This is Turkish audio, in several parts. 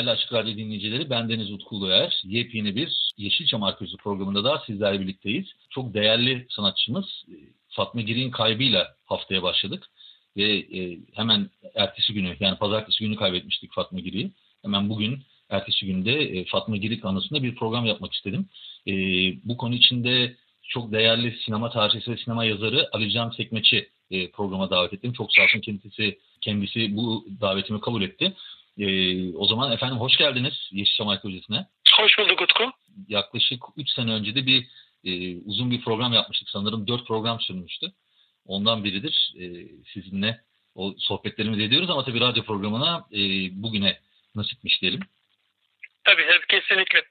Değerli Açık Radyo dinleyicileri. Ben Deniz Utku Uluer. Yepyeni bir Yeşilçam Arkeolojisi programında da sizlerle birlikteyiz. Çok değerli sanatçımız e, Fatma Girik'in kaybıyla haftaya başladık. Ve e, hemen ertesi günü yani pazartesi günü kaybetmiştik Fatma Girik'i. Hemen bugün ertesi günde e, Fatma Girik anısında bir program yapmak istedim. Bu konu içinde çok değerli sinema tarihçisi ve sinema yazarı Ali Can Sekmeç'i programa davet ettim. Çok sağ olsun kendisi, kendisi bu davetimi kabul etti. Ee, o zaman efendim hoş geldiniz Yeşilçam Arkeolojisi'ne. Hoş bulduk Utku. Yaklaşık 3 sene önce de bir e, uzun bir program yapmıştık. Sanırım 4 program sürmüştü. Ondan biridir. E, sizinle o sohbetlerimizi ediyoruz ama tabii radyo programına e, bugüne nasipmiş diyelim. Tabii evet, kesinlikle.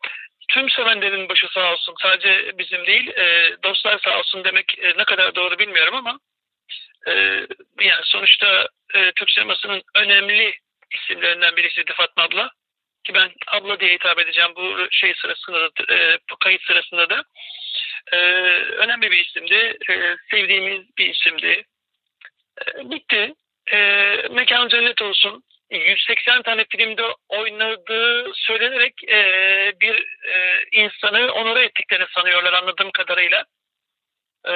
Tüm sevenlerin başı sağ olsun. Sadece bizim değil, e, dostlar sağ olsun demek e, ne kadar doğru bilmiyorum ama e, yani sonuçta e, Türk sinemasının önemli isimlerinden birisiydi Fatma abla. Ki ben abla diye hitap edeceğim bu şey sırasında da, e, kayıt sırasında da. E, önemli bir isimdi. E, sevdiğimiz bir isimdi. E, bitti. E, mekan cennet olsun. 180 tane filmde oynadığı söylenerek e, bir e, insanı onore ettiklerini sanıyorlar anladığım kadarıyla. Ee,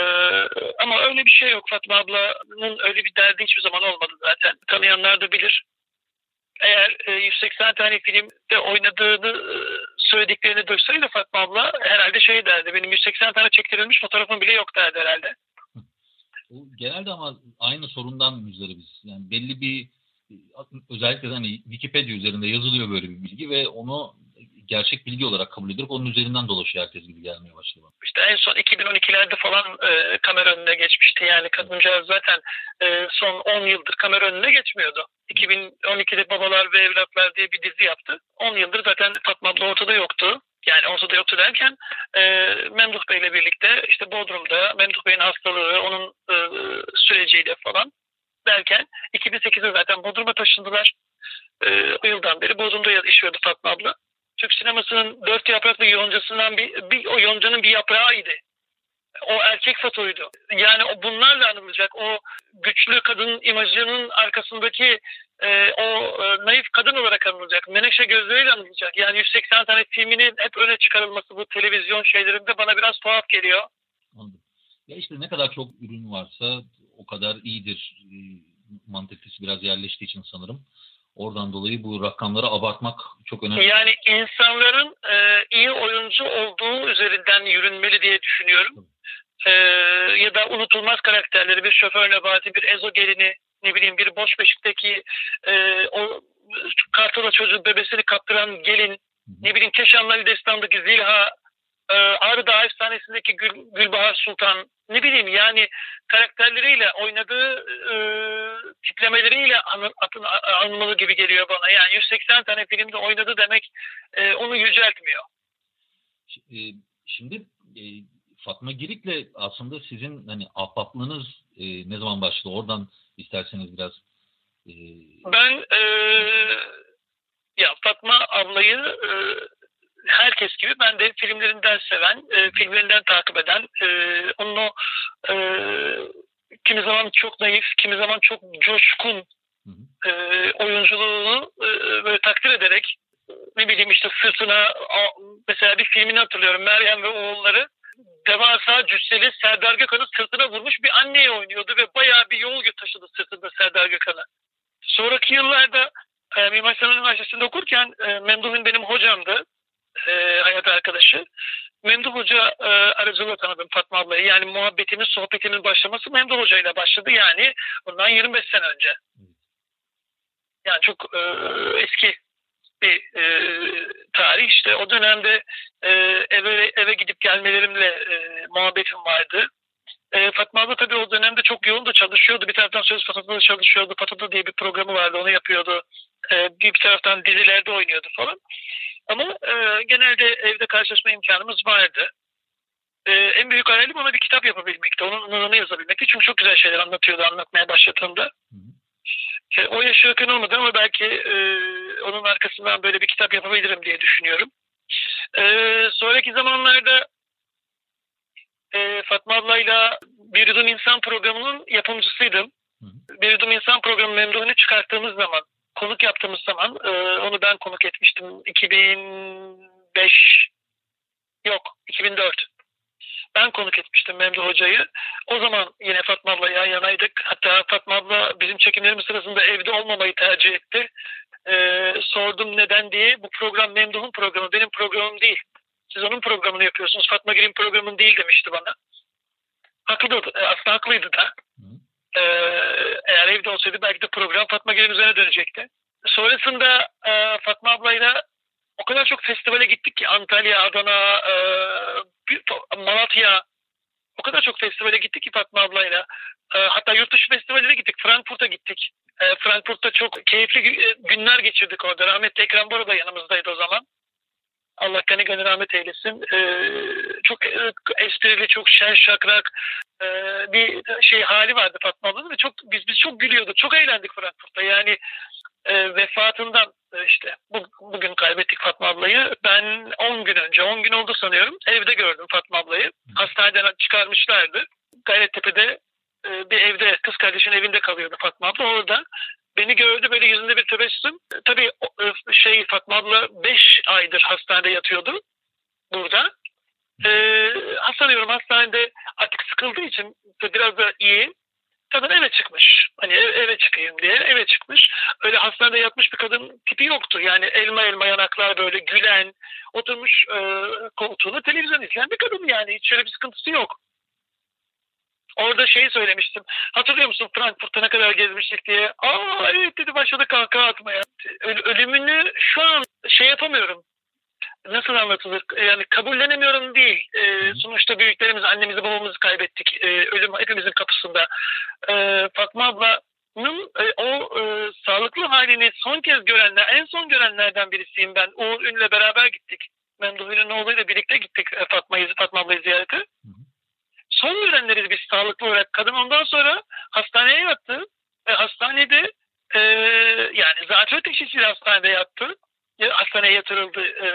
ama öyle bir şey yok Fatma ablanın öyle bir derdi hiçbir zaman olmadı zaten. Tanıyanlar da bilir eğer e, 180 tane filmde oynadığını e, söylediklerini duysaydı Fatma abla herhalde şey derdi. Benim 180 tane çektirilmiş fotoğrafım bile yok derdi herhalde. Genelde ama aynı sorundan müzdaribiz. Yani belli bir özellikle hani Wikipedia üzerinde yazılıyor böyle bir bilgi ve onu gerçek bilgi olarak kabul edilip onun üzerinden dolaşıyor herkes gibi gelmeye başladı. İşte en son 2012'lerde falan e, kamera önüne geçmişti. Yani kadıncağız zaten e, son 10 yıldır kamera önüne geçmiyordu. 2012'de Babalar ve Evlatlar diye bir dizi yaptı. 10 yıldır zaten Fatma abla ortada yoktu. Yani ortada yoktu derken e, Memduh Bey'le birlikte işte Bodrum'da Memduh Bey'in hastalığı, onun e, süreciyle falan derken 2008'de zaten Bodrum'a taşındılar. E, o yıldan beri Bodrum'da yaşıyordu Fatma abla. Türk sinemasının dört yapraklı yoncasından bir, bir o yoncanın bir yaprağıydı. O erkek fotoydu. Yani o bunlarla anılacak. O güçlü kadın imajının arkasındaki e, o e, naif kadın olarak anılacak. Menekşe gözleriyle anılacak. Yani 180 tane filminin hep öne çıkarılması bu televizyon şeylerinde bana biraz tuhaf geliyor. Anladım. Ya işte ne kadar çok ürün varsa o kadar iyidir. E, mantıklısı biraz yerleştiği için sanırım. Oradan dolayı bu rakamları abartmak çok önemli. Yani insanların e, iyi oyuncu olduğu üzerinden yürünmeli diye düşünüyorum. E, ya da unutulmaz karakterleri bir şoför nebati, bir ezogelini, ne bileyim bir boş beşikteki e, o kartola çocuğu bebesini kaptıran gelin, ne bileyim Keşanlı Destan'daki Zilha, e, Ağrı Dağı Efsanesi'ndeki Gül, Gülbahar Sultan, ne bileyim yani karakterleriyle oynadığı e, tiplemeleriyle anılmalı gibi geliyor bana. Yani 180 tane filmde oynadı demek e, onu yüceltmiyor. E, şimdi e, Fatma Girik'le aslında sizin hani ahbaplığınız e, ne zaman başladı? Oradan isterseniz biraz. E... Ben e, ya Fatma ablayı e, herkes gibi ben de filmlerinden seven, e, filmlerinden takip eden, e, onun o e, kimi zaman çok naif, kimi zaman çok coşkun e, oyunculuğunu e, böyle takdir ederek ne bileyim işte sırtına mesela bir filmini hatırlıyorum Meryem ve oğulları devasa cüsseli Serdar Gökhan'ı sırtına vurmuş bir anneyi oynuyordu ve bayağı bir yol taşıdı sırtında Serdar Gökhan'ı. Sonraki yıllarda e, Mimar Sinan Üniversitesi'nde okurken e, Memduh'un benim hocamdı e, hayat arkadaşı. Memduh Hoca e, aracılığıyla tanıdım Fatma ablayı. Yani muhabbetimiz, sohbetimin başlaması Memduh Hoca ile başladı. Yani bundan 25 sene önce. Yani çok e, eski bir e, tarih. işte o dönemde e, eve eve gidip gelmelerimle e, muhabbetim vardı. E, Fatma abla tabii o dönemde çok yoğun da çalışıyordu. Bir taraftan Söz Patata çalışıyordu. Patata diye bir programı vardı onu yapıyordu. E, bir, taraftan dizilerde oynuyordu falan. Ama e, genelde evde karşılaşma imkanımız vardı. E, en büyük hayalim ona bir kitap yapabilmekti. Onun anılarını yazabilmekti. Çünkü çok güzel şeyler anlatıyordu anlatmaya başladığında. E, o yaşı yakın olmadı ama belki e, onun arkasından böyle bir kitap yapabilirim diye düşünüyorum. E, sonraki zamanlarda e, Fatma ablayla Bir Yudum İnsan programının yapımcısıydım. Hı hı. Bir Yudum İnsan programı memduhunu çıkarttığımız zaman, konuk yaptığımız zaman e, onu ben konuk etmiştim. 2005 yok 2004. Ben konuk etmiştim Memduh Hoca'yı. O zaman yine Fatma abla yan yanaydık. Hatta Fatma abla bizim çekimlerimiz sırasında evde olmamayı tercih etti. Ee, sordum neden diye. Bu program Memduh'un programı, benim programım değil. Siz onun programını yapıyorsunuz. Fatma Gül'ün programın değil demişti bana. Haklı da, aslında haklıydı da. Ee, eğer evde olsaydı belki de program Fatma Gül'ün üzerine dönecekti. Sonrasında e, Fatma ablayla o kadar çok festivale gittik ki Antalya, Adana, e, Malatya o kadar çok festivale gittik ki Fatma ablayla. E, hatta yurt dışı festivallere gittik. Frankfurt'a gittik. E, Frankfurt'ta çok keyifli e, günler geçirdik orada. Rahmetli Ekrem Bora da yanımızdaydı o zaman. Allah gani gani rahmet eylesin. Ee, çok e, esprili, çok şen şakrak e, bir şey hali vardı Fatma ablanın ve çok biz biz çok gülüyorduk. Çok eğlendik Frankfurt'ta. Yani e, vefatından e, işte bu, bugün kaybettik Fatma ablayı. Ben 10 gün önce, 10 gün oldu sanıyorum. Evde gördüm Fatma ablayı. Hastaneden çıkarmışlardı. Gayrettepe'de e, bir evde, kız kardeşinin evinde kalıyordu Fatma abla. Orada beni gördü böyle yüzünde bir tebessüm. Tabii e, şey Fatma abla 5 aydır hastanede yatıyordu burada. Ee, hastalanıyorum hastanede artık sıkıldığı için biraz da iyi kadın eve çıkmış. Hani eve, çıkayım diye eve çıkmış. Öyle hastanede yatmış bir kadın tipi yoktu. Yani elma elma yanaklar böyle gülen, oturmuş e, koltuğunda televizyon izleyen bir kadın yani. Hiç şöyle bir sıkıntısı yok. Orada şeyi söylemiştim. Hatırlıyor musun Frankfurt'ta ne kadar gezmiştik diye. Aa evet dedi başladı kahkaha atmaya. Ölümünü şu an şey yapamıyorum nasıl anlatılır? Yani kabullenemiyorum değil. E, sonuçta büyüklerimiz, annemizi, babamızı kaybettik. E, ölüm hepimizin kapısında. E, Fatma ablanın e, o e, sağlıklı halini son kez görenler, en son görenlerden birisiyim ben. Uğur Ün'le beraber gittik. Memduh'un oğluyla birlikte gittik e, Fatma'yı, Fatma ablayı ziyarete. Son görenleriz biz sağlıklı olarak. Kadın ondan sonra hastaneye yattı. E, hastanede e, yani zatürre teşhisiyle hastanede yattı hastaneye yatırıldı e,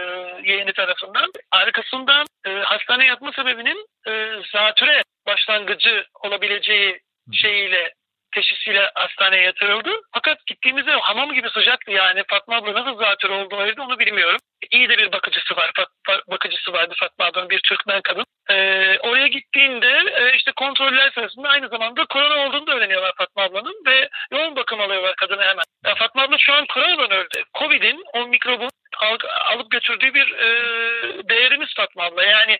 yeğeni tarafından. Arkasından e, hastaneye yatma sebebinin e, zatüre başlangıcı olabileceği şeyiyle teşhisiyle hastaneye yatırıldı. Fakat gittiğimizde hamam gibi sıcaktı yani. Fatma abla nasıl zatürre olduğunu evde onu bilmiyorum. İyi de bir bakıcısı var. bakıcısı vardı Fatma ablanın bir Türkmen kadın. Ee, oraya gittiğinde e, işte kontroller sırasında aynı zamanda korona olduğunu da öğreniyorlar Fatma ablanın ve yoğun bakım alıyorlar kadını hemen. Yani Fatma abla şu an koronadan öldü. Covid'in o mikrobun al, alıp götürdüğü bir e, değerimiz Fatma abla. Yani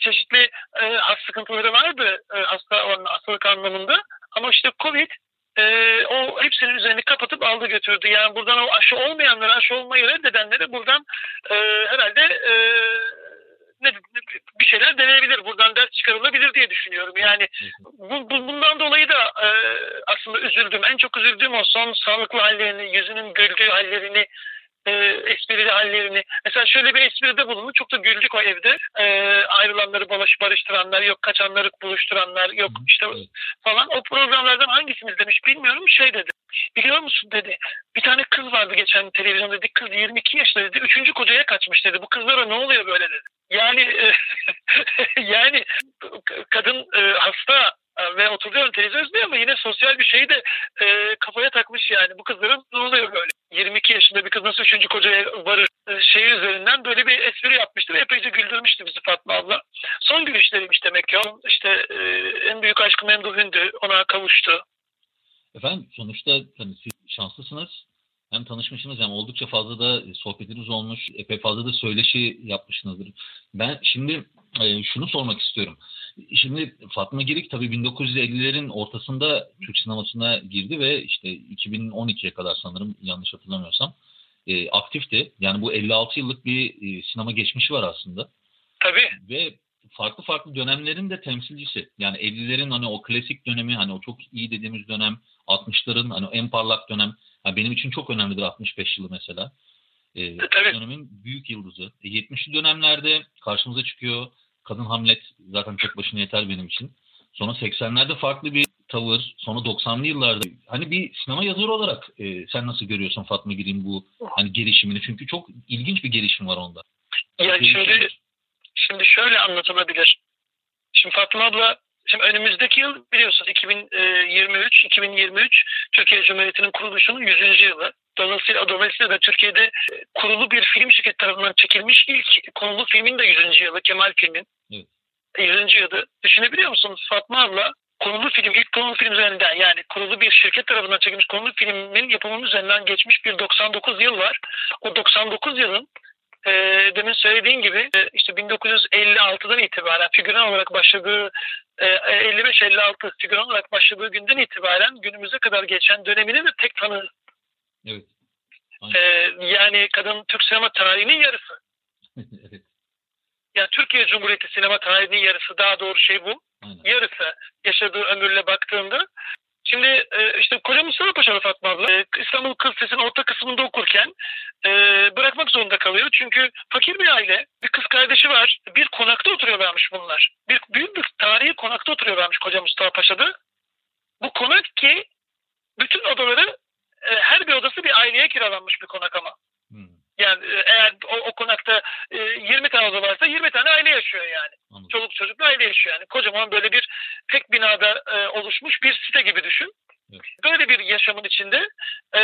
çeşitli e, has sıkıntıları vardı e, hasta hastalık anlamında. Ama işte Covid e, o hepsinin üzerini kapatıp aldı götürdü. Yani buradan o aşı olmayanları, aşı olmayı reddedenleri buradan e, herhalde e, ne, bir şeyler deneyebilir. Buradan ders çıkarılabilir diye düşünüyorum. Yani bu, bu, bundan dolayı da e, aslında üzüldüm. En çok üzüldüğüm o son sağlıklı hallerini, yüzünün güldüğü hallerini e, esprili hallerini. Mesela şöyle bir espride bulundu. Çok da güldük o evde. E, ayrılanları barış, barıştıranlar, yok kaçanları buluşturanlar, yok işte falan. O programlardan hangisini izlemiş bilmiyorum. Şey dedi. Biliyor musun dedi. Bir tane kız vardı geçen televizyonda dedi. Kız 22 yaşında dedi. Üçüncü kocaya kaçmış dedi. Bu kızlara ne oluyor böyle dedi. Yani e, yani kadın e, hasta ve oturuyor televizyon izliyor ama yine sosyal bir şeyi de e, kafaya takmış yani. Bu kızların ne oluyor böyle? 22 yaşında bir kız nasıl üçüncü kocaya varır e, şeyi üzerinden böyle bir espri yapmıştı ve epeyce güldürmüştü bizi Fatma abla. Son gülüşleriymiş demek ki. İşte e, en büyük aşkı Memduh'ündü. Ona kavuştu. Efendim sonuçta hani siz şanslısınız. Hem tanışmışsınız hem oldukça fazla da sohbetiniz olmuş. Epey fazla da söyleşi yapmışsınızdır. Ben şimdi e, şunu sormak istiyorum. Şimdi Fatma Girik tabii 1950'lerin ortasında Türk sinemasına girdi ve işte 2012'ye kadar sanırım yanlış hatırlamıyorsam e, aktifti. Yani bu 56 yıllık bir e, sinema geçmişi var aslında. Tabii. Ve farklı farklı dönemlerin de temsilcisi. Yani 50'lerin hani o klasik dönemi hani o çok iyi dediğimiz dönem 60'ların hani en parlak dönem yani benim için çok önemlidir 65 yılı mesela. Ee, Tabii. dönemin büyük yıldızı. E, 70'li dönemlerde karşımıza çıkıyor Kadın Hamlet zaten tek başına yeter benim için. Sonra 80'lerde farklı bir tavır. Sonra 90'lı yıllarda hani bir sinema yazarı olarak e, sen nasıl görüyorsun Fatma Girik'in bu hani gelişimini? Çünkü çok ilginç bir gelişim var onda. Yani Gelişim şimdi. Şimdi şöyle anlatılabilir. Şimdi Fatma abla şimdi önümüzdeki yıl biliyorsun 2023 2023 Türkiye Cumhuriyeti'nin kuruluşunun 100. yılı. Dolayısıyla, dolayısıyla da Türkiye'de e, kurulu bir film şirketi tarafından çekilmiş ilk konulu filmin de 100. yılı Kemal filmin. Evet. 100. yılı. Düşünebiliyor musunuz Fatma abla konulu film ilk konulu film üzerinden yani kurulu bir şirket tarafından çekilmiş konulu filmin yapımının üzerinden geçmiş bir 99 yıl var. O 99 yılın e, demin söylediğin gibi e, işte 1956'dan itibaren figüran olarak başladığı e, 55-56 figüran olarak başladığı günden itibaren günümüze kadar geçen döneminin de tek tanığı. Evet. E, yani kadın Türk sinema tarihinin yarısı. evet. Yani Türkiye Cumhuriyeti sinema tarihinin yarısı daha doğru şey bu. Aynen. Yarısı yaşadığı ömürle baktığında Şimdi e, işte Koca Mustafa Paşalı Fatma abla e, İstanbul Lisesi'nin orta kısmında okurken e, bırakmak zorunda kalıyor. Çünkü fakir bir aile, bir kız kardeşi var. Bir konakta oturuyorlarmış bunlar. Bir büyük bir tarihi konakta oturuyorlarmış Koca Mustafa Paşa'da. Bu konak ki bütün odaları e, her bir odası bir aileye kiralanmış bir konak ama. Yani e, eğer o, o konakta e, 20 tane oda varsa 20 tane aile yaşıyor yani anladım. çoluk çocuklu aile yaşıyor yani. Kocaman böyle bir tek binada e, oluşmuş bir site gibi düşün. Evet. Böyle bir yaşamın içinde e,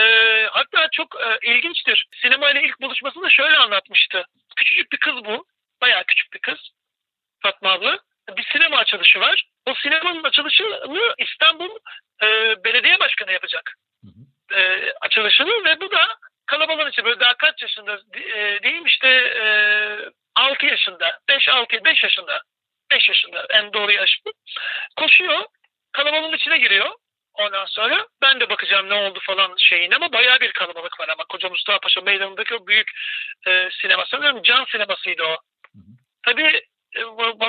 hatta çok e, ilginçtir. Sinema ile ilk buluşmasını şöyle anlatmıştı. Küçücük bir kız bu. Bayağı küçük bir kız. Fatma abla. Bir sinema açılışı var. O sinemanın açılışını İstanbul e, Belediye Başkanı yapacak. Hı hı. E, açılışını ve bu da kalabalığın içinde böyle daha kaç yaşında e, diyeyim işte e, 6 yaşında, 5 6 5 yaşında. 5 yaşında en doğru yaş bu. Koşuyor, kalabalığın içine giriyor. Ondan sonra ben de bakacağım ne oldu falan şeyin ama bayağı bir kalabalık var ama Koca Mustafa Paşa Meydanı'ndaki o büyük e, sinema sanıyorum can sinemasıydı o. hı. Tabii e,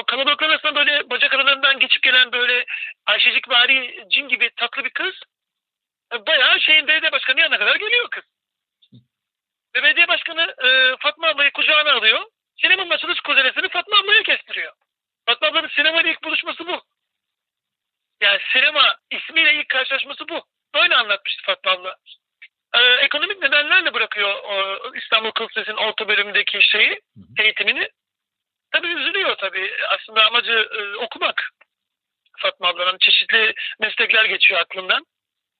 kalabalıklar arasında böyle bacak aralarından geçip gelen böyle Ayşecik vari cin gibi tatlı bir kız e, bayağı şeyin belediye başkanı yanına kadar geliyor kız. Ve belediye başkanı e, Fatma ablayı kucağına alıyor. Sinemanın açılış kuzelesini Fatma ablaya kestiriyor. Fatma ablanın sinemayla ilk buluşması bu. Yani sinema ismiyle ilk karşılaşması bu. Böyle anlatmıştı Fatma abla. Ee, ekonomik nedenlerle bırakıyor o, İstanbul Lisesi'nin orta bölümündeki şeyi, Hı hı. eğitimini. Tabii üzülüyor tabii. Aslında amacı e, okumak. Fatma ablanın çeşitli meslekler geçiyor aklından.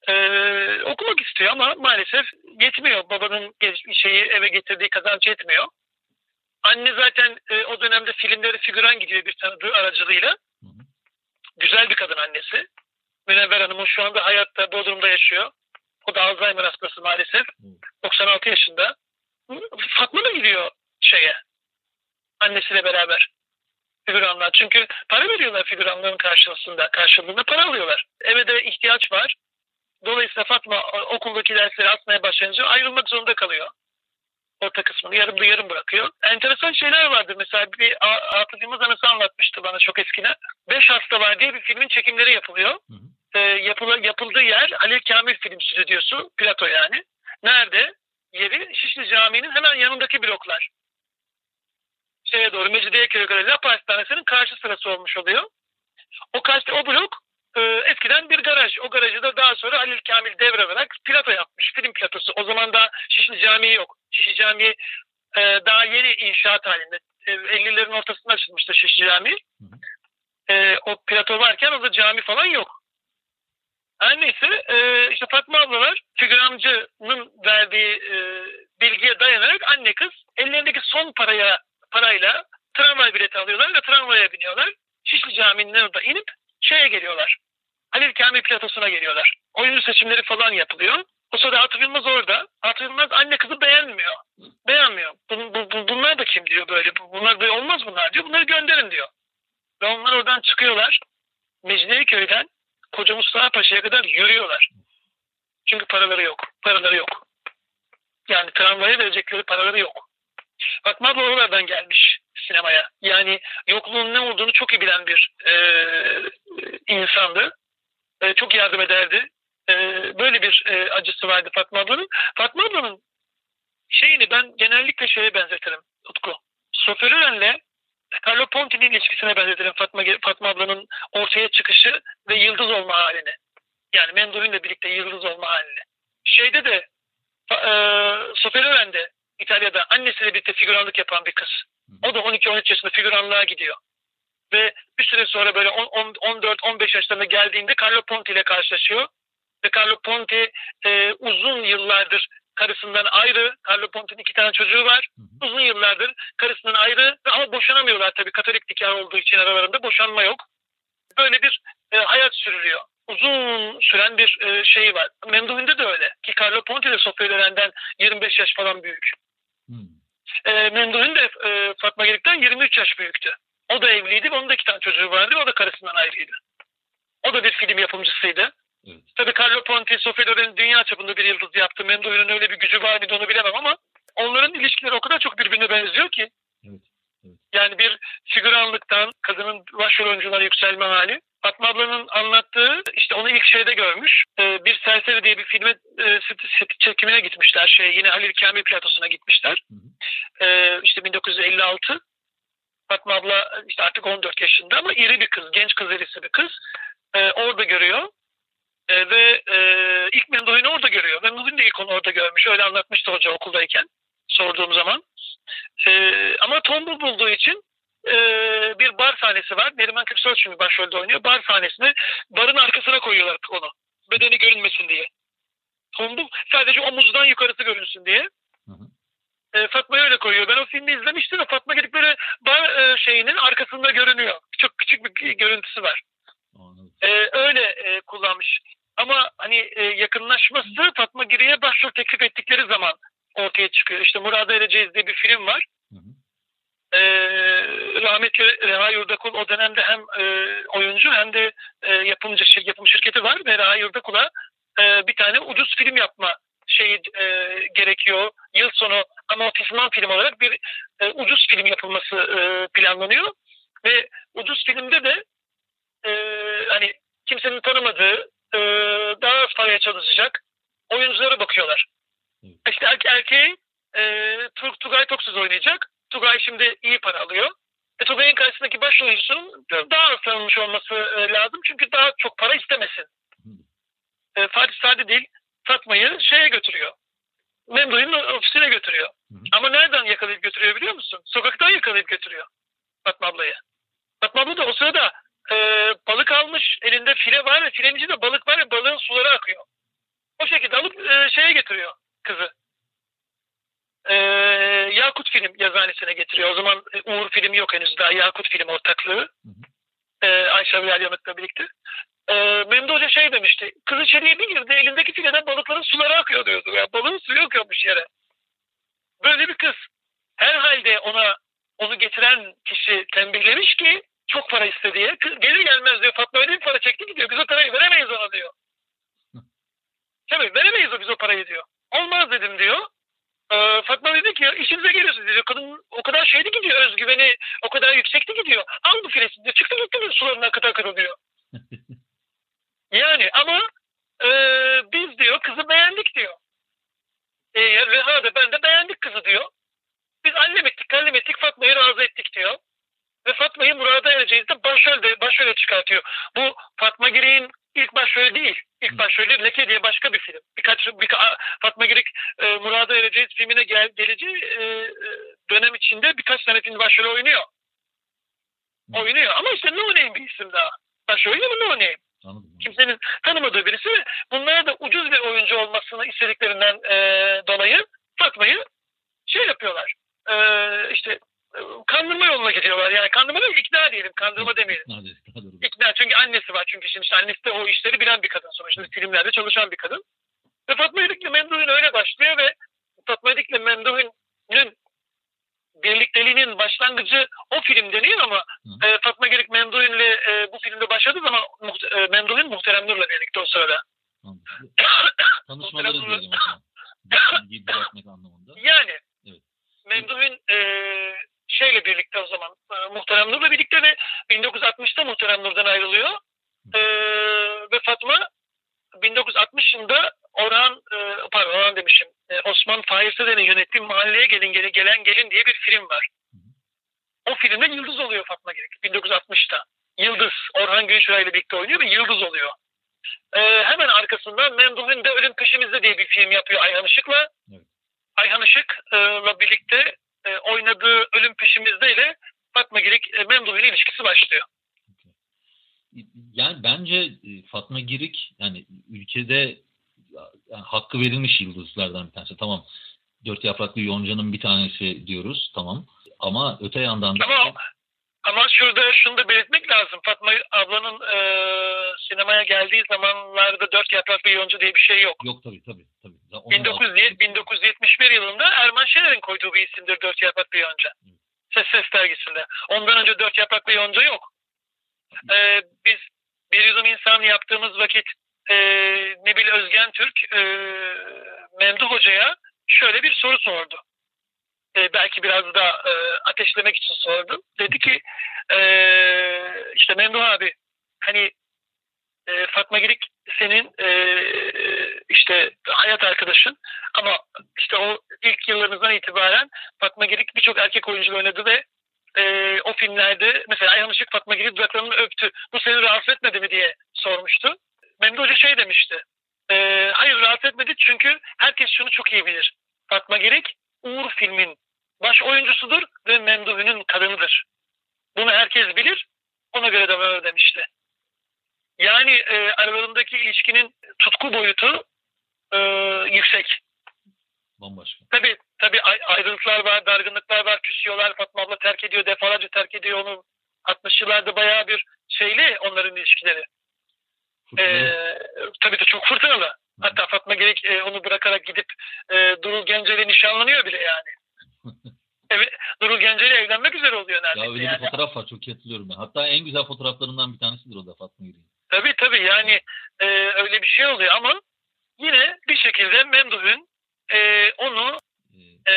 Ee, okumak istiyor ama maalesef yetmiyor. Babanın şeyi eve getirdiği kazanç yetmiyor. Anne zaten e, o dönemde filmleri figüran gidiyor bir tanıdığı aracılığıyla. Güzel bir kadın annesi. Münevver Hanım'ın şu anda hayatta Bodrum'da yaşıyor. O da Alzheimer hastası maalesef. Evet. 96 yaşında. Fatma da gidiyor şeye. Annesiyle beraber. Figüranlar. Çünkü para veriyorlar figüranların karşılığında. Karşılığında para alıyorlar. Eve de ihtiyaç var. Dolayısıyla Fatma okuldaki dersleri atmaya başlayınca ayrılmak zorunda kalıyor. Orta kısmını yarım yarım bırakıyor. Enteresan şeyler vardı. Mesela bir Atıf Yılmaz anısı anlatmıştı bana çok eskiden. Beş hasta var diye bir filmin çekimleri yapılıyor. Hı hı. Ee, yapıla, yapıldığı yer Halil Kamil Film Stüdyosu. Plato yani. Nerede? Yeri Şişli Camii'nin hemen yanındaki bloklar. Şeye doğru Mecidiyeköy'e göre Lapa Hastanesi'nin karşı sırası olmuş oluyor. O karşı o blok e, eskiden bir garaj. O garajı da daha sonra Halil Kamil devralarak plato yapmış. Film platosu. O zaman da Şişli Camii yok. Şişli Camii e, daha yeni inşaat halinde. E, 50'lerin ortasında açılmıştı Şişli Camii. E, o plato varken o da cami falan yok. Her neyse e, işte Fatma ablalar figürancının verdiği e, bilgiye dayanarak anne kız ellerindeki son paraya parayla tramvay bileti alıyorlar ve tramvaya biniyorlar. Şişli Camii'nin orada inip şeye geliyorlar. Halil Kamil platosuna geliyorlar. Oyuncu seçimleri falan yapılıyor. O sırada Atıf Yılmaz orada. Atıf Yılmaz anne kızı beğenmiyor. Beğenmiyor. Bu, bu- bu- bunlar da kim diyor böyle. Bu- Bunlar böyle olmaz bunlar diyor. Bunları gönderin diyor. Ve onlar oradan çıkıyorlar. Mecidiyeköy'den Koca Mustafa Paşa'ya kadar yürüyorlar. Çünkü paraları yok. Paraları yok. Yani tramvaya verecekleri paraları yok. Fatma abla oralardan gelmiş. sinemaya. Yani yokluğun ne olduğunu çok iyi bilen bir e, insandı. E, çok yardım ederdi. E, böyle bir e, acısı vardı Fatma ablanın. Fatma ablanın şeyini ben genellikle şeye benzetirim Utku. Sofer Ören'le Carlo Ponti'nin ilişkisine benzetirim Fatma, Fatma ablanın ortaya çıkışı ve yıldız olma halini. Yani Mendovin'le birlikte yıldız olma halini. Şeyde de e, Sofer Ören'de İtalya'da annesiyle birlikte figüranlık yapan bir kız. O da 12-13 yaşında figüranlığa gidiyor. Ve bir süre sonra böyle 14-15 yaşlarına geldiğinde Carlo Ponti ile karşılaşıyor. Ve Carlo Ponti e, uzun yıllardır karısından ayrı. Carlo Ponti'nin iki tane çocuğu var. Uzun yıllardır karısından ayrı ama boşanamıyorlar tabii. Katolik nikah olduğu için aralarında boşanma yok. Böyle bir e, hayat sürülüyor. Uzun süren bir e, şey var. Mendovin'de de öyle. Ki Carlo Ponti de Sofya Loren'den 25 yaş falan büyük. Hmm. E, Mendovin de e, Fatma Gelik'ten 23 yaş büyüktü. O da evliydi ve onun da iki tane çocuğu vardı. O da karısından ayrıydı. O da bir film yapımcısıydı. Evet. Tabii Carlo Ponti, Sofia Loren'in dünya çapında bir yıldız yaptı. Mendovin'in öyle bir gücü var mıydı onu bilemem ama onların ilişkileri o kadar çok birbirine benziyor ki. Evet. Evet. Yani bir figüranlıktan kadının başrol oyunculara yükselme hali. Fatma ablanın anlattığı işte onu ilk şeyde görmüş. Ee, bir Serseri diye bir filme e, çekimine gitmişler. Şey, yine Halil Kamil platosuna gitmişler. Hı hı. Ee, işte 1956. Fatma abla işte artık 14 yaşında ama iri bir kız, genç kız erisi bir kız. Ee, orada görüyor. E, ve e, ilk Mendovin'i orada görüyor. Mendohin de ilk onu orada görmüş. Öyle anlatmıştı hoca okuldayken sorduğum zaman. E, ama tombul bulduğu için e, bir bar sahnesi var. Neriman Köksal çünkü başrolde oynuyor. Bar sahnesini barın arkasına koyuyorlar onu. Bedeni görünmesin diye. Tombul sadece omuzdan yukarısı görünsün diye. E, Fatma'yı öyle koyuyor. Ben o filmi izlemiştim ve Fatma gidip böyle bar e, şeyinin arkasında görünüyor. Çok küçük bir görüntüsü var. E, öyle e, kullanmış. Ama hani e, yakınlaşması Fatma Giri'ye başrol teklif ettikleri zaman ortaya çıkıyor. İşte Murad Ereceğiz diye bir film var. Hı hı. E, rahmetli Reha Yurdakul o dönemde hem e, oyuncu hem de e, yapımcı yapım şirketi var ve Reha Yurdakul'a e, bir tane ucuz film yapma şeyi e, gerekiyor. Yıl sonu amortisman film olarak bir e, ucuz film yapılması e, planlanıyor. Ve ucuz filmde de e, hani kimsenin tanımadığı e, daha az paraya çalışacak oyunculara bakıyorlar. Hı. İşte erke erkeği e, Tugay Toksuz oynayacak. Tugay şimdi iyi para alıyor. E, Tugay'ın karşısındaki baş oyuncusunun daha az tanınmış olması e, lazım. Çünkü daha çok para istemesin. E, Fatih Sadi değil Fatma'yı şeye götürüyor. Memduh'un ofisine götürüyor. Hı. Ama nereden yakalayıp götürüyor biliyor musun? Sokaktan yakalayıp götürüyor Fatma ablayı. Fatma abla da o sırada e, balık almış. Elinde file var ve filenin içinde balık var ve balığın suları akıyor. O şekilde alıp e, şeye getiriyor kızı. E, Yakut Film yazıhanesine getiriyor. O zaman e, Uğur Film yok henüz daha. Yakut Film ortaklığı. E, Ayşe Bilal Yanık'la birlikte. E, Memdu Hoca şey demişti. Kız içeriye bir girdi. Elindeki fileden balıkların suları akıyor diyordu. Yani balığın suyu akıyormuş yere. Böyle bir kız. Herhalde ona onu getiren kişi tembihlemiş ki çok para istediği. Kız gelir gelmez diyor Fatma öyle bir para çekti gidiyor. Biz o parayı veremeyiz ona diyor. Tabii veremeyiz o biz o parayı diyor. Olmaz dedim diyor. Ee, Fatma dedi ki işinize geliyorsunuz diyor. Kadın o kadar şeydi gidiyor özgüveni o kadar yüksekti gidiyor. Al bu filesi diyor. Çıktı gitti diyor sularından kıta kıta diyor. yani ama e, biz diyor kızı beğendik diyor. E, Reha da ben de beğendik kızı diyor. Biz allem ettik, kallem ettik, Fatma'yı razı ettik diyor ve Fatma'yı Murat'a ereceğiz de başrolde, başrole çıkartıyor. Bu Fatma Girik'in ilk başrolü değil. İlk başrolü Leke diye başka bir film. Birkaç bir, Fatma Girik e, Murat'a ereceğiz filmine gel, geleceği e, e, dönem içinde birkaç tane film başrolü oynuyor. Oynuyor ama işte no name bir isim daha. Başrolü mi no name? Anladım. Kimsenin tanımadığı birisi ve bunlara da ucuz bir oyuncu olmasını istediklerinden e, dolayı Fatma'yı şey yapıyorlar. E, işte kandırma yoluna gidiyorlar. Yani kandırma değil, ikna diyelim. Kandırma demeyelim. İkna, çünkü annesi var. Çünkü şimdi işte annesi de o işleri bilen bir kadın sonuçta. Filmlerde çalışan bir kadın. Ve Fatma Yedik'le Memduh'un öyle başlıyor ve Fatma Yedik'le Memduh'un birlikteliğinin başlangıcı o film deniyor ama e, Fatma Gerik Memduh'un'le e, bu filmde başladığı zaman muht- e, Memduh'un Muhterem Nur'la birlikte o sırada. Tanışmaları diyelim anlamında. Yani evet. Memduh'un e, şeyle birlikte o zaman e, Muhterem Nur'la birlikte ve 1960'ta Muhterem Nur'dan ayrılıyor. E, ve Fatma 1960 yılında Orhan, e, pardon Orhan demişim, e, Osman Fahir yönettiği Mahalleye Gelin Gelin Gelen Gelin diye bir film var. O filmde Yıldız oluyor Fatma Girik 1960'ta. Yıldız, Orhan Günşuray ile birlikte oynuyor ve Yıldız oluyor. E, hemen arkasından Memduh'un de Ölüm Peşimizde diye bir film yapıyor Ayhan Işık'la. Evet. Ayhan Işık'la birlikte e, oynadığı Ölüm Peşimizde ile Fatma Girik e, Memduh'un ilişkisi başlıyor. Yani bence e, Fatma Girik yani ülkede yani hakkı verilmiş yıldızlardan bir tanesi. Tamam dört yapraklı yoncanın bir tanesi diyoruz tamam ama öte yandan da... Ama, ama şurada şunu da belirtmek lazım. Fatma ablanın e, sinemaya geldiği zamanlarda dört yapraklı yonca diye bir şey yok. Yok tabii tabii. tabii. 19, 1971 yılında Erman Şener'in koyduğu bir isimdir dört yapraklı yonca. Hı. Ses Ses dergisinde. Ondan önce dört yapraklı yonca yok. Ee, biz bir yudum insan yaptığımız vakit e, Nebil Özgen Türk e, Memduh Hoca'ya şöyle bir soru sordu. E, belki biraz da e, ateşlemek için sordu. Dedi ki e, işte Memduh abi hani e, Fatma Girik senin e, işte hayat arkadaşın ama işte o ilk yıllarınızdan itibaren Fatma Girik birçok erkek oyuncu oynadı ve e, o filmlerde mesela Işık Fatma Girik dudaklarını öptü. Bu seni rahatsız etmedi mi diye sormuştu. Memduh Hoca şey demişti. E, hayır rahatsız etmedi çünkü herkes şunu çok iyi bilir. Fatma Girik Uğur filmin baş oyuncusudur ve Memduh'un kadınıdır. Bunu herkes bilir. Ona göre de böyle demişti. Yani e, aralarındaki ilişkinin tutku boyutu e, yüksek. Bambaşka. Tabii tabii ayrılıklar var, dargınlıklar var, küsüyorlar. Fatma abla terk ediyor, defalarca terk ediyor onu. 60 yıllarda bayağı bir şeyli onların ilişkileri. Ee, tabii de çok fırtınalı. Hatta Fatma Gerek e, onu bırakarak gidip e, Durul Gence'yle nişanlanıyor bile yani. Evet, Durul Gence'yle evlenmek üzere oluyor neredeyse. Ya öyle yani. bir fotoğraf var çok iyi hatırlıyorum ben. Hatta en güzel fotoğraflarından bir tanesidir o da Fatma Gerek'in. Tabii tabii yani e, öyle bir şey oluyor ama yine bir şekilde Memduh'un e, onu e,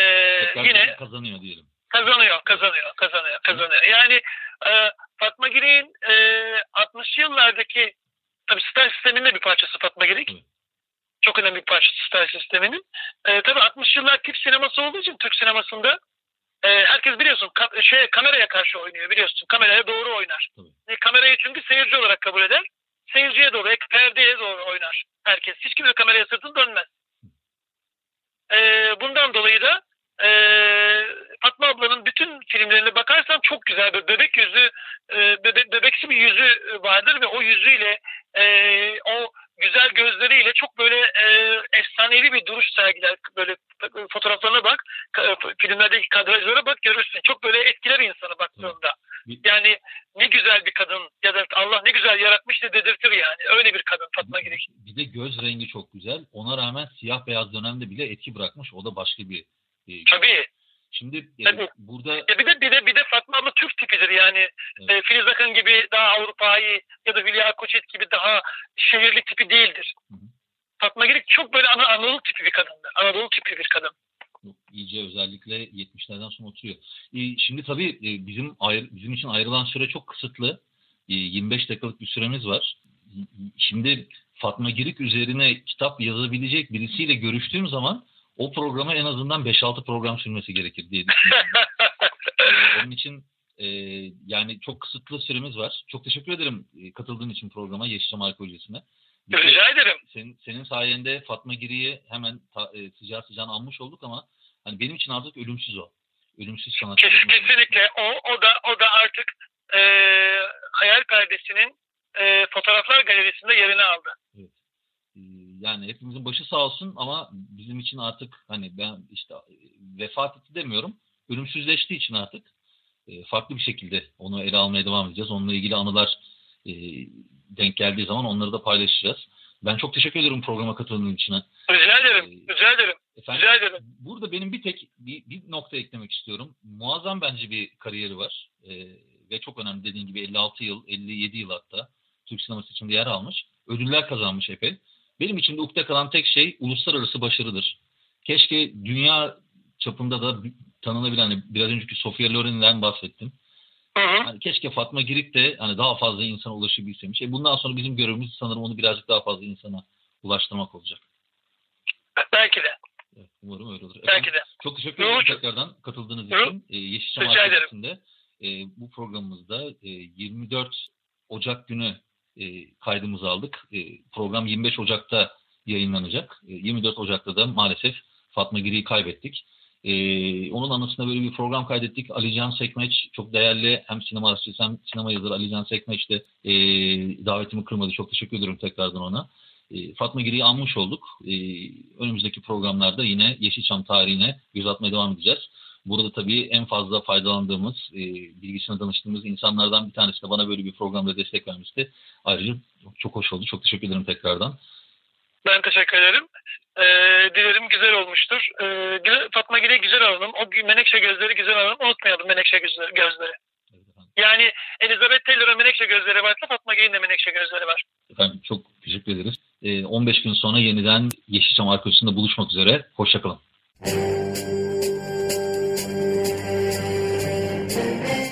yine kazanıyor diyelim. Kazanıyor, kazanıyor, kazanıyor, kazanıyor. Yani e, Fatma Girik'in e, 60 yıllardaki tabii star sisteminin bir parçası Fatma Girik. Çok önemli bir parçası star sisteminin. E, tabii 60 yıllar tip sineması olduğu için Türk sinemasında e, herkes biliyorsun ka- şey kameraya karşı oynuyor biliyorsun. Kameraya doğru oynar. E, kamerayı çünkü seyirci olarak kabul eder. Seyirciye doğru, perdeye doğru oynar herkes. Hiç kimse kameraya sırtını dönmez. E, bundan dolayı da e, Fatma ablanın bütün filmlerine bakarsan çok güzel bir bebek yüzü, e, bebe, bebeksi bir yüzü vardır ve o yüzüyle e, o güzel gözleriyle çok böyle e, efsanevi bir duruş sergiler. Böyle fotoğraflarına bak, filmlerdeki kadrajlara bak görürsün. Çok böyle etkiler insanı baktığında. Yani ne güzel bir kadın ya da Allah ne güzel yaratmış da dedirtir yani. Öyle bir kadın Fatma Girik. Bir de göz rengi çok güzel. Ona rağmen siyah beyaz dönemde bile etki bırakmış. O da başka bir e, Tabii. Şimdi Tabii. burada ya bir de bir de bir de Fatma abla Türk tipidir yani. Evet. E, Filiz Akın gibi daha Avrupa'yı ya da Hülya Koçet gibi daha şehirli tipi değildir. Hı hı. Fatma Girik çok böyle Ana Anadolu tipi bir kadındır. Anadolu tipi bir kadın. İyice özellikle 70'lerden sonra oturuyor. E, şimdi tabii e, bizim ayrı, bizim için ayrılan süre çok kısıtlı. E, 25 dakikalık bir süremiz var. Şimdi Fatma Girik üzerine kitap yazabilecek birisiyle görüştüğüm zaman o programa en azından 5-6 program sürmesi gerekir diye düşünüyorum. ee, onun için e, yani çok kısıtlı süremiz var. Çok teşekkür ederim e, katıldığın için programa Yeşilçam Arkeolojisi'ne. Rica ederim. Senin, senin sayende Fatma Giri'yi hemen ta, e, sıcağı sıcağına almış olduk ama hani benim için artık ölümsüz o. Ölümsüz sanatçı. Kes, kesinlikle. O, o da o da artık e, hayal perdesinin e, fotoğraflar galerisinde yerini aldı. Evet. E, yani hepimizin başı sağ olsun ama bizim için artık hani ben işte e, vefat etti demiyorum. Ölümsüzleştiği için artık e, farklı bir şekilde onu ele almaya devam edeceğiz. Onunla ilgili anılar e, denk geldiği zaman onları da paylaşacağız. Ben çok teşekkür ederim programa katıldığın için. Rica ederim. Ee, rica ederim. Efendim, rica ederim. Burada benim bir tek bir, bir nokta eklemek istiyorum. Muazzam bence bir kariyeri var. Ee, ve çok önemli dediğin gibi 56 yıl, 57 yıl hatta Türk sineması içinde yer almış. Ödüller kazanmış epey. Benim için de ukde kalan tek şey uluslararası başarıdır. Keşke dünya çapında da tanınabilen hani biraz önceki Sofia Loren'den bahsettim. Hı hı. Hani keşke Fatma Girik de hani daha fazla insana ulaşabilseymiş. E bundan sonra bizim görevimiz sanırım onu birazcık daha fazla insana ulaştırmak olacak. Belki de. Evet, umarım öyle olur. Belki de. Çok teşekkür ederim tekrardan katıldığınız Hı. için. Ee, Yeşilçam Rica. Arkadaşı'nda e, bu programımızda e, 24 Ocak günü e, kaydımızı aldık. E, program 25 Ocak'ta yayınlanacak. E, 24 Ocak'ta da maalesef Fatma Giri'yi kaybettik. E, onun anısına böyle bir program kaydettik. Ali Can Sekmeç çok değerli hem sinema arşivisi hem sinema yazarı Ali Can Sekmeç de e, davetimi kırmadı. Çok teşekkür ederim tekrardan ona. E, Fatma Giri'yi anmış olduk. E, önümüzdeki programlarda yine Yeşilçam tarihine göz atmaya devam edeceğiz. Burada tabii en fazla faydalandığımız, e, bilgisine danıştığımız insanlardan bir tanesi de bana böyle bir programda destek vermişti. Ayrıca çok hoş oldu. Çok teşekkür ederim tekrardan. Ben teşekkür ederim. Ee, dilerim güzel olmuştur. Ee, Fatma Gül'e güzel alalım. O menekşe gözleri güzel alalım. Unutmayalım menekşe gözleri. gözleri. Yani Elizabeth Taylor'ın menekşe gözleri varsa Fatma Gül'ün de menekşe gözleri var. Efendim çok teşekkür ederiz. E, 15 gün sonra yeniden Yeşilçam Arkadaşı'nda buluşmak üzere. Hoşçakalın.